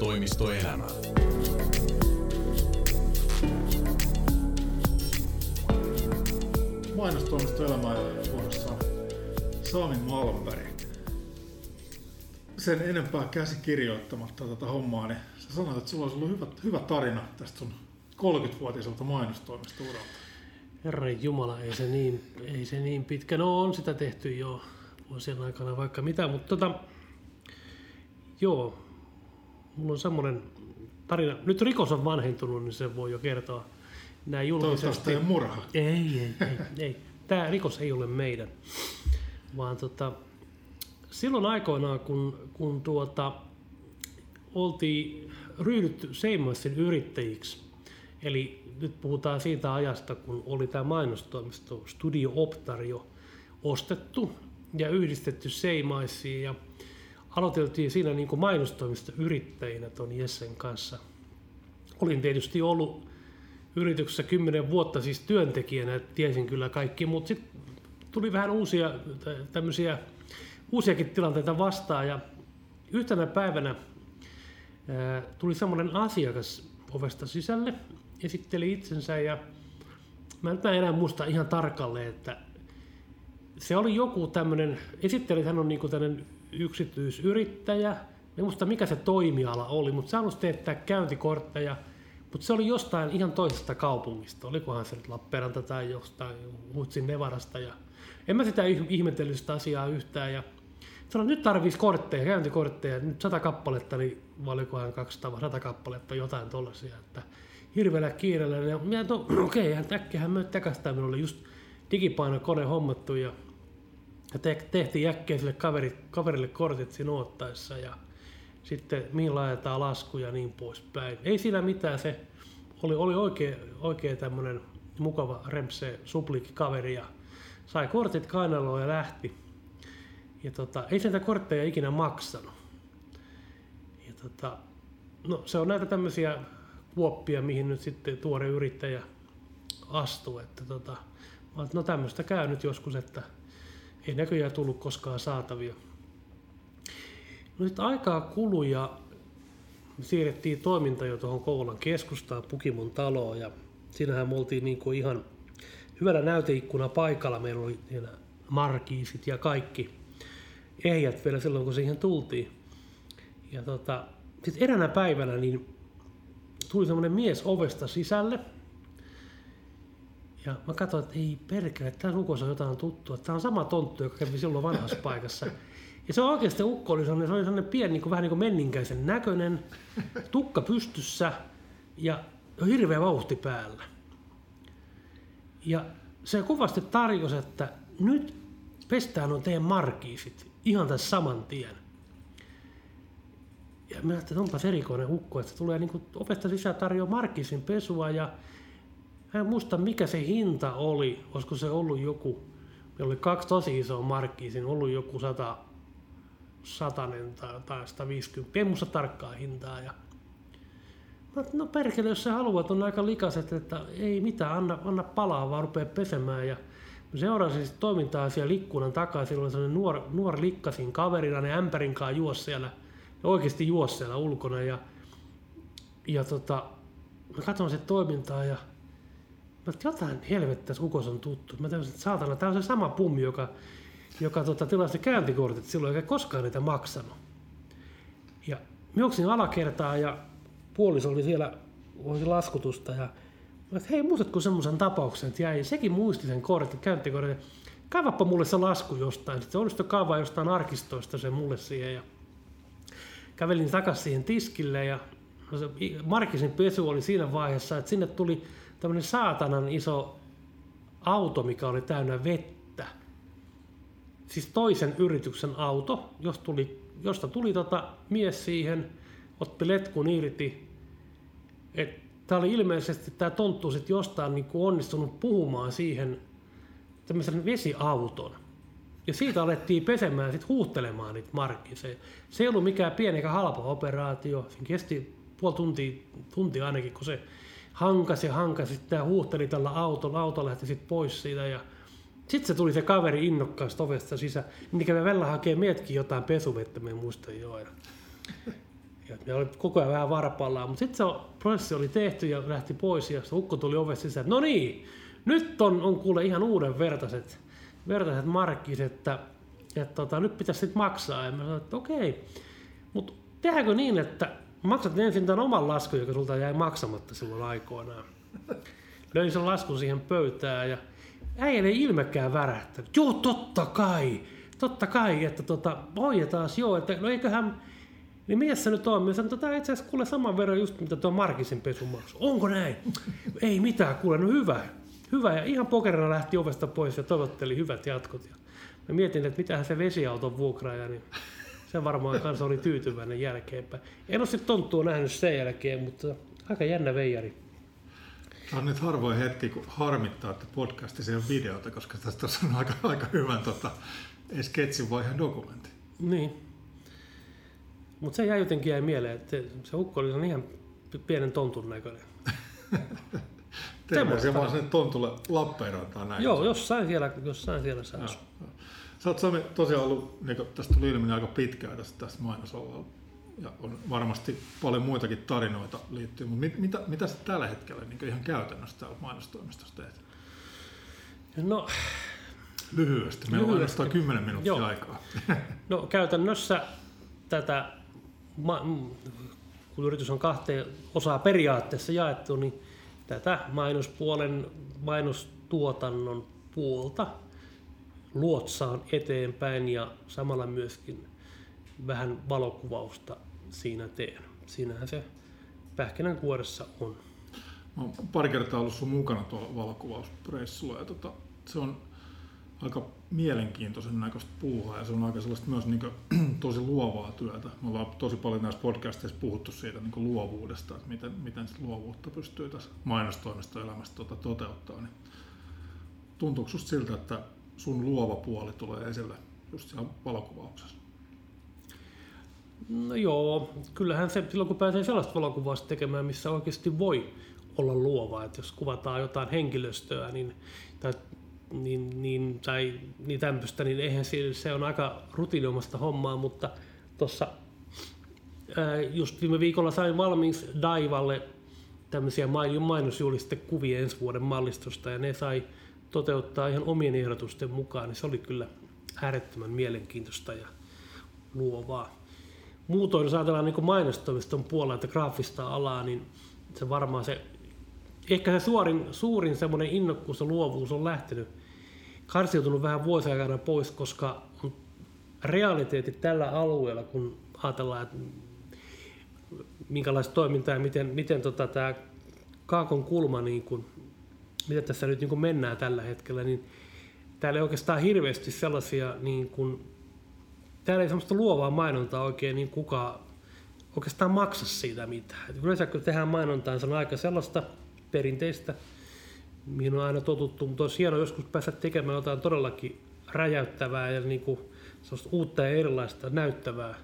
Mainostoimistoelämä. Mainostoimistoelämä vuorossa on Sami Malmberg. Sen enempää käsikirjoittamatta tätä hommaa, niin sä sanoit, että sulla olisi ollut hyvä, hyvä tarina tästä sun 30-vuotiselta mainostoimistouralta. Herran Jumala, ei se niin, ei se niin pitkä. No on sitä tehty jo vuosien aikana vaikka mitä, mutta tota, joo, mulla on semmoinen tarina. Nyt rikos on vanhentunut, niin se voi jo kertoa näin julkisesti. Toivottavasti ei murha. Ei, ei, ei, ei. Tämä rikos ei ole meidän, vaan tota, silloin aikoinaan, kun, kun tuota, oltiin ryhdytty Seimassin yrittäjiksi, eli nyt puhutaan siitä ajasta, kun oli tämä mainostoimisto Studio Optario ostettu ja yhdistetty Seimaisiin ja aloiteltiin siinä niin kuin mainostoimisto yrittäjinä ton Jessen kanssa. Olin tietysti ollut yrityksessä kymmenen vuotta siis työntekijänä, tiesin kyllä kaikki, mutta sitten tuli vähän uusia tämmöisiä uusiakin tilanteita vastaan ja yhtenä päivänä ää, tuli semmoinen asiakas ovesta sisälle, esitteli itsensä ja mä en enää muista ihan tarkalleen, että se oli joku tämmöinen, esitteli, hän on niinku tämmöinen yksityisyrittäjä, en muista mikä se toimiala oli, mutta se halusi teettää käyntikortteja, mutta se oli jostain ihan toisesta kaupungista, olikohan se nyt Lappeenranta tai jostain Hutsin Nevarasta. Ja en mä sitä ihmetellyt sitä asiaa yhtään. Ja sanoin, nyt tarvitsisi kortteja, käyntikortteja, nyt sata kappaletta, niin valikohan 200 sata kappaletta, jotain tollasia, että hirveällä kiireellä. Ja minä, no okei, okay, äkkiähän me takaisin, minulla oli just digipainokone hommattu ja ja te, tehtiin äkkiä sille kaveri, kaverille kortit siinä ottaessa ja sitten mihin laitetaan lasku ja niin poispäin. Ei siinä mitään, se oli, oli oikein, oikein tämmöinen mukava rempse suplikki kaveri ja sai kortit kainaloon ja lähti. Ja tota, ei sitä kortteja ikinä maksanut. Ja tota, no, se on näitä tämmöisiä kuoppia, mihin nyt sitten tuore yrittäjä astuu. Että tota, no tämmöistä käy nyt joskus, että ei näköjään tullut koskaan saatavia. No sitten aikaa kului ja siirrettiin toiminta jo tuohon Kouvolan keskustaan, Pukimon taloon ja siinähän me oltiin niin kuin ihan hyvällä näyteikkuna paikalla. Meillä oli siellä markiisit ja kaikki ehjät vielä silloin, kun siihen tultiin. Ja tota, sitten eräänä päivänä niin tuli semmoinen mies ovesta sisälle – ja mä katsoin, että ei perkele, tämä rukossa on jotain tuttua. Tämä on sama tonttu, joka kävi silloin vanhassa paikassa. Ja se oikeasti ukko oli sellainen, se oli sellainen pieni, niin kuin, vähän niin kuin menninkäisen näköinen, tukka pystyssä ja hirveä vauhti päällä. Ja se kuvasti tarjosi, että nyt pestään on teidän markiisit ihan tässä saman tien. Ja mä ajattelin, että onpas erikoinen ukko, että se tulee niin ovesta sisään tarjoaa markiisin pesua ja Mä en muista mikä se hinta oli, olisiko se ollut joku, meillä oli kaksi tosi isoa markkia, siinä ollut joku 100, satanen tai, tai 150, en muista tarkkaa hintaa. Ja Mä, no perkele, jos sä haluat, on aika likaset, että ei mitään, anna, anna palaa, vaan rupea pesemään. Ja mä seurasin sitten toimintaa siellä ikkunan takaa, siellä oli sellainen nuor, nuori likkasin kaverina, ne ämpärin kanssa juos siellä, oikeasti juos siellä ulkona. Ja, ja tota, mä katson sitä toimintaa ja Mä jotain helvettä tässä on tuttu. Mä täysin, että saatana, tää on se sama pummi, joka, joka tota, tilasi käyntikortit silloin, eikä koskaan niitä maksanut. Ja juoksin alakertaa ja puoliso oli siellä oli laskutusta ja mä että hei, muistatko semmoisen tapauksen, että jäi, sekin muisti sen kortin, käyntikortin. Kaivappa mulle se lasku jostain. Sitten olisi kaavaa jostain arkistoista se mulle siihen ja kävelin takaisin siihen tiskille ja no se Markisin pesu oli siinä vaiheessa, että sinne tuli tämmöinen saatanan iso auto, mikä oli täynnä vettä. Siis toisen yrityksen auto, jos tuli, josta tuli tota mies siihen, otti letkun irti. Tämä oli ilmeisesti, tämä tonttu sitten jostain niin kuin onnistunut puhumaan siihen tämmöisen vesiauton. Ja siitä alettiin pesemään, sitten huuhtelemaan niitä markkia. Se, se ei ollut mikään pieni eikä halpa operaatio. Se kesti puoli tuntia, tuntia ainakin, kun se hankas ja hankas, sitten tämä huuhteli tällä autolla, auto lähti sitten pois siitä ja sitten se tuli se kaveri innokkaasti ovesta sisään, niin kävi välillä hakee mietkin jotain pesuvettä, me muista jo. Ja, Ja me oli koko ajan vähän varpallaan, mutta sitten se prosessi oli tehty ja lähti pois ja se ukko tuli ovesta sisään, no niin, nyt on, on kuule ihan uuden vertaiset, vertaiset markkit, että, että tota, nyt pitäisi sitten maksaa. Ja mä sanoin, että okei, mutta tehdäänkö niin, että maksat ensin tämän oman laskun, joka sulta jäi maksamatta silloin aikoinaan. Löin sen laskun siihen pöytään ja äijä ei ilmekään värähtänyt. Joo, totta kai, totta kai, että tota, hoidetaan joo, että no eiköhän, niin mies se nyt on? Mä sanoin, tota itse asiassa kuule saman verran just mitä tuo Markisin pesu maksu. Onko näin? ei mitään, kuule, no hyvä. Hyvä, ja ihan pokerina lähti ovesta pois ja toivotteli hyvät jatkot. Ja mä mietin, että mitähän se vesiauton vuokraaja, niin se varmaan kanssa oli tyytyväinen jälkeenpäin. En ole sitten tonttua nähnyt sen jälkeen, mutta aika jännä veijari. Tämä on nyt harvoin hetki, kun harmittaa, että podcastissa ei ole videota, koska tästä on aika, aika hyvän tota, sketsin vaiheen dokumentti. Niin. Mutta se jäi jotenkin jäi mieleen, että se ukko oli ihan pienen tontun näköinen. Terveisiä vaan sinne tontulle Lappeenrantaan näin. Joo, jossain siellä, jossain siellä saa asua. Sä oot Sami tosiaan ollut, niin tästä tuli ilmi, niin aika pitkään tästä, tästä mainosalalla. Ja on varmasti paljon muitakin tarinoita liittyy, mutta mit, mitä, mitä sä tällä hetkellä niin ihan käytännössä täällä mainostoimistossa teet? No, Lyhyesti, meillä on ainoastaan 10 minuuttia Joo. aikaa. No käytännössä tätä, kun yritys on kahteen osaa periaatteessa jaettu, niin tätä mainospuolen, mainostuotannon puolta luotsaan eteenpäin ja samalla myöskin vähän valokuvausta siinä teen. Siinähän se pähkinänkuoressa on. Mä oon pari kertaa ollut sun mukana tuolla valokuvauspressulla ja tota, se on aika mielenkiintoisen näköistä puuhaa ja se on aika sellaista myös niin kuin, tosi luovaa työtä. Me ollaan tosi paljon näissä podcasteissa puhuttu siitä niin luovuudesta, että miten, miten sitä luovuutta pystyy tässä mainostoimistoelämässä tuota, toteuttaa. Niin tuntuuko siltä, että sun luova puoli tulee esille just siellä valokuvauksessa? No joo, kyllähän se silloin kun pääsee sellaista valokuvausta tekemään, missä oikeasti voi olla luova, että jos kuvataan jotain henkilöstöä niin, tai, niin, niin, tai niin tämmöistä, niin eihän se, se on aika rutiinoimasta hommaa, mutta tuossa just viime viikolla sain valmiiksi Daivalle tämmöisiä mainosjulistekuvia ensi vuoden mallistosta ja ne sai toteuttaa ihan omien ehdotusten mukaan, niin se oli kyllä äärettömän mielenkiintoista ja luovaa. Muutoin, jos ajatellaan niin mainostoimiston puolella, että graafista alaa, niin se varmaan se, ehkä se suorin, suurin semmoinen innokkuus ja luovuus on lähtenyt, karsiutunut vähän vuosien aikana pois, koska realiteetit tällä alueella, kun ajatellaan, että minkälaista toimintaa ja miten, miten tota, tämä kaakon kulma niin kuin mitä tässä nyt niin mennään tällä hetkellä, niin täällä ei oikeastaan hirveästi sellaisia, niin kuin, täällä ei sellaista luovaa mainontaa oikein niin kukaan oikeastaan maksa siitä mitään. Et yleensä kun tehdään mainontaa, niin se on aika sellaista perinteistä, mihin on aina totuttu, mutta olisi hienoa joskus päästä tekemään jotain todellakin räjäyttävää ja niin kuin uutta ja erilaista näyttävää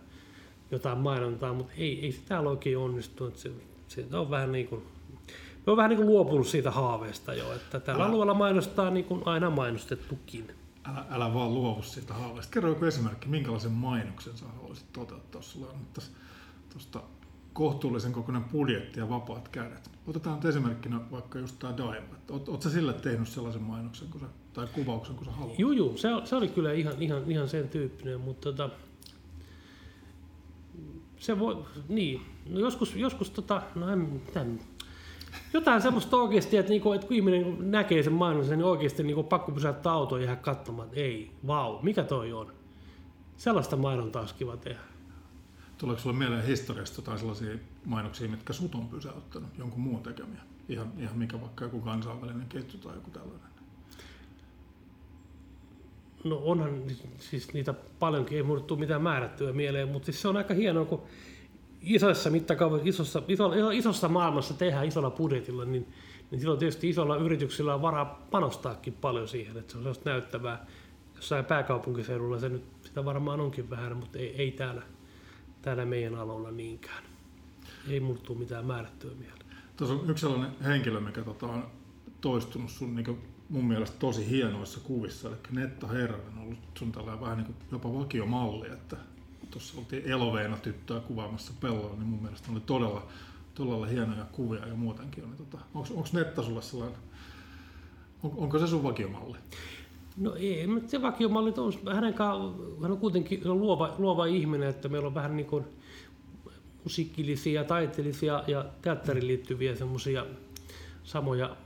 jotain mainontaa, mutta ei, ei se täällä oikein onnistu. Se, se on vähän niin kuin me on vähän niin kuin luopunut siitä haaveesta jo, että tällä älä, alueella mainostaa niin kuin aina mainostettukin. Älä, älä vaan luovu siitä haaveesta. Kerro joku esimerkki, minkälaisen mainoksen sä haluaisit toteuttaa. Sulla on tuosta kohtuullisen kokoinen budjetti ja vapaat kädet. Otetaan nyt esimerkkinä vaikka just tämä Dive. Oletko sä sille tehnyt sellaisen mainoksen kun sä, tai kuvauksen, kun sä haluat? Joo, joo. Se, se, oli kyllä ihan, ihan, ihan sen tyyppinen, mutta tota, se voi, niin, no joskus, joskus tota, no en, en jotain semmoista oikeasti, että, niinku, että kun ihminen näkee sen mainoksen, niin oikeasti niinku, pakko pysäyttää auto ja katsomaan, että ei, vau, mikä toi on. Sellaista mainontaa olisi kiva tehdä. Tuleeko sinulle mieleen historiasta jotain sellaisia mainoksia, mitkä sut on pysäyttänyt, jonkun muun tekemiä? Ihan, ihan mikä vaikka joku kansainvälinen ketju tai joku tällainen? No onhan siis niitä paljonkin, ei mulle tule mitään määrättyä mieleen, mutta siis se on aika hienoa, kun isossa isossa, iso, isossa maailmassa tehdään isolla budjetilla, niin, niin silloin tietysti isolla yrityksillä on varaa panostaakin paljon siihen, että se on sellaista näyttävää. Jossain pääkaupunkiseudulla se nyt sitä varmaan onkin vähän, mutta ei, ei täällä, täällä meidän aloilla niinkään. Ei tule mitään määrättyä mieleen. Tuossa on yksi sellainen henkilö, mikä tota, on toistunut sun niin mun mielestä tosi hienoissa kuvissa, eli Netta Herran on ollut sun tällainen vähän niin jopa vakiomalli, että tuossa oltiin Eloveena tyttöä kuvaamassa pellolla, niin mun mielestä oli todella, todella hienoja kuvia ja muutenkin. Niin tota, onko Netta sulle sellainen, on, onko se sun vakiomalli? No ei, mutta se vakiomalli on hänen hän on kuitenkin luova, luova ihminen, että meillä on vähän niin kuin musiikillisia, taiteellisia ja teatteriin liittyviä semmoisia samoja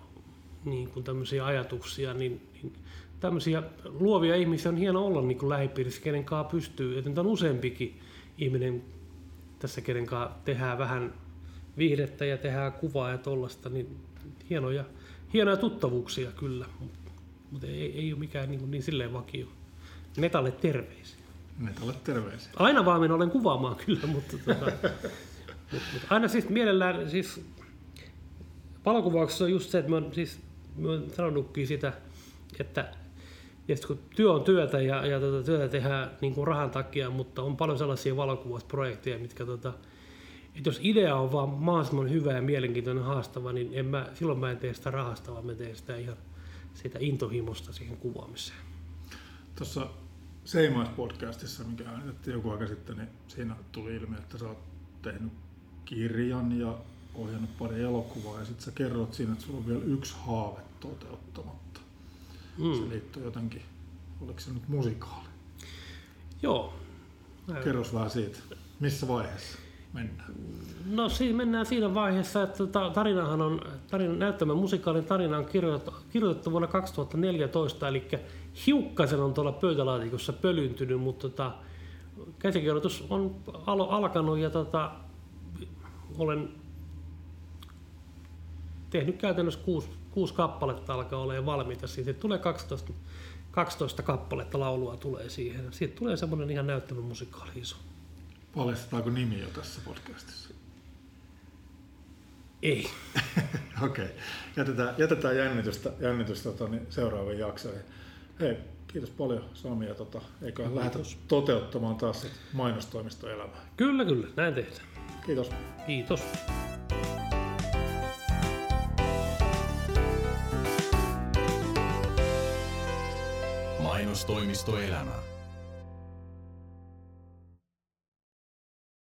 niin kuin tämmöisiä ajatuksia, niin, niin tämmöisiä luovia ihmisiä on hieno olla niin kuin lähipiirissä, kenen kanssa pystyy, että on useampikin ihminen tässä, kenen kanssa tehdään vähän viihdettä ja tehdään kuvaa ja tollasta, niin hienoja, hienoja tuttavuuksia kyllä, mutta ei, ei ole mikään niin, niin silleen vakio. Netalle terveisiä. Netalle terveisiä. Aina vaan minä olen kuvaamaan kyllä, mutta, tota, mutta, mutta aina siis mielellään, siis valokuvauksessa on just se, että mä oon, siis, mä oon sanonutkin sitä, että ja kun työ on työtä ja, ja tota, työtä tehdään niin kuin rahan takia, mutta on paljon sellaisia valokuvausprojekteja, mitkä tota, että jos idea on vaan mahdollisimman hyvä ja mielenkiintoinen haastava, niin en mä, silloin mä en tee sitä rahasta, vaan mä teen sitä ihan sitä intohimosta siihen kuvaamiseen. Tuossa Seimais-podcastissa, mikä äänitettiin joku aika sitten, niin siinä tuli ilmi, että sä oot tehnyt kirjan ja ohjannut pari elokuvaa ja sitten sä kerrot siinä, että sulla on vielä yksi haave toteuttamatta. Mm. Se liittyy jotenkin, oliko se nyt musikaali? Joo. Kerros vähän siitä. Missä vaiheessa mennään? No siinä mennään siinä vaiheessa, että tarinahan on, tarina, näyttämä musikaalin tarina on kirjoitettu, kirjoitettu vuonna 2014, eli hiukkasen on tuolla pöytälaatikossa pölyntynyt, mutta tota, käsikirjoitus on al- alkanut ja tota, olen tehnyt käytännössä kuusi, kuusi kappaletta alkaa olemaan valmiita. Siitä tulee 12, 12 kappaletta laulua tulee siihen. Siitä tulee semmoinen ihan näyttävä musikaali iso. Paljastetaanko nimi jo tässä podcastissa? Ei. Okei. Okay. Jätetään, jätetään jännitystä, jännitystä tota, niin seuraaviin jaksoihin. Hei, kiitos paljon Sami ja tota, eikö no, lähdetä toteuttamaan taas mainostoimistoelämää. Kyllä, kyllä. Näin tehdään. Kiitos. Kiitos. Mainostoimistoelämä.